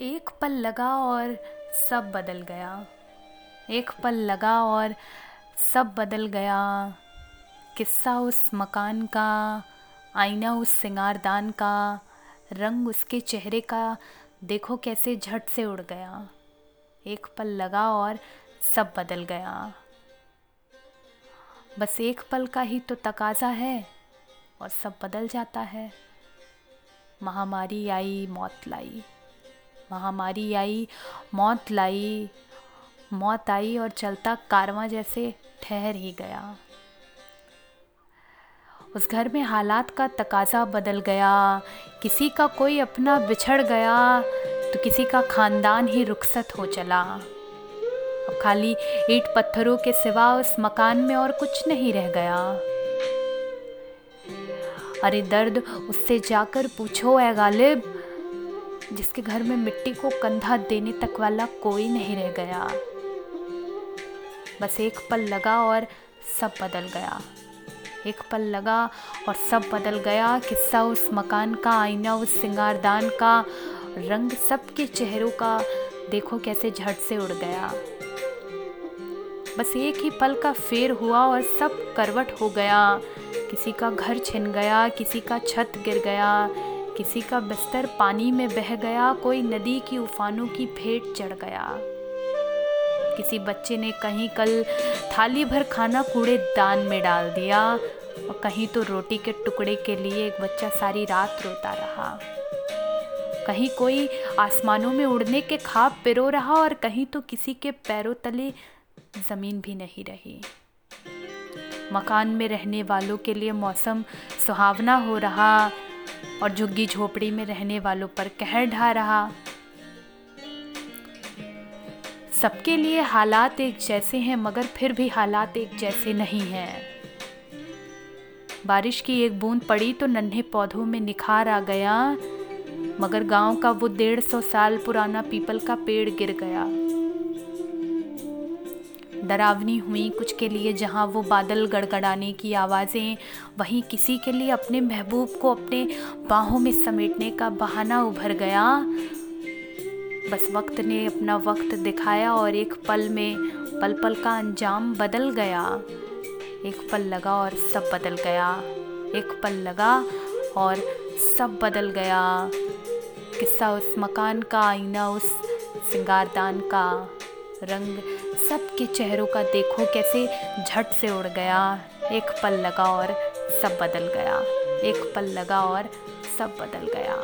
एक पल लगा और सब बदल गया। एक पल लगा और सब बदल गया। किस्सा उस मकान का, आईना उस सिंगारदान का, रंग उसके चेहरे का, देखो कैसे झट से उड़ गया। एक पल लगा और सब बदल गया। बस एक पल का ही तो तकाजा है और सब बदल जाता है। महामारी आई, मौत लाई। महामारी आई, मौत लाई, मौत आई और चलता कारवां जैसे ठहर ही गया। उस घर में हालात का तकाजा बदल गया। किसी का कोई अपना बिछड़ गया तो किसी का खानदान ही रुखसत हो चला। अब खाली ईट पत्थरों के सिवा उस मकान में और कुछ नहीं रह गया। अरे दर्द, उससे जाकर पूछो ए गालिब जिसके घर में मिट्टी को कंधा देने तक वाला कोई नहीं रह गया। बस एक पल लगा और सब बदल गया। एक पल लगा और सब बदल गया। किस्सा उस मकान का, आईना उस सिंगारदान का, रंग सबके चेहरों का। देखो कैसे झट से उड़ गया। बस एक ही पल का फेर हुआ और सब करवट हो गया। किसी का घर छिन गया, किसी का छत गिर गया। किसी का बिस्तर पानी में बह गया, कोई नदी की उफानों की भेंट चढ़ गया। किसी बच्चे ने कहीं कल थाली भर खाना कूड़े दान में डाल दिया और कहीं तो रोटी के टुकड़े के लिए एक बच्चा सारी रात रोता रहा। कहीं कोई आसमानों में उड़ने के खाब पिरो रहा और कहीं तो किसी के पैरों तले ज़मीन भी नहीं रही। मकान में रहने वालों के लिए मौसम सुहावना हो रहा और झुग्गी झोपड़ी में रहने वालों पर कहर ढा रहा। सबके लिए हालात एक जैसे हैं, मगर फिर भी हालात एक जैसे नहीं हैं। बारिश की एक बूंद पड़ी तो नन्हे पौधों में निखार आ गया, मगर गाँव का वो डेढ़ सौ साल पुराना पीपल का पेड़ गिर गया। डरावनी हुई कुछ के लिए जहाँ वो बादल गड़गड़ाने की आवाज़ें वहीं किसी के लिए अपने महबूब को अपने बाहों में समेटने का बहाना उभर गया। बस वक्त ने अपना वक्त दिखाया और एक पल में पल पल का अंजाम बदल गया। एक पल लगा और सब बदल गया। एक पल लगा और सब बदल गया। किस्सा उस मकान का, आईना उस सिंगारदान का। रंग सबके चेहरों का देखो कैसे झट से उड़ गया। एक पल लगा और सब बदल गया। एक पल लगा और सब बदल गया।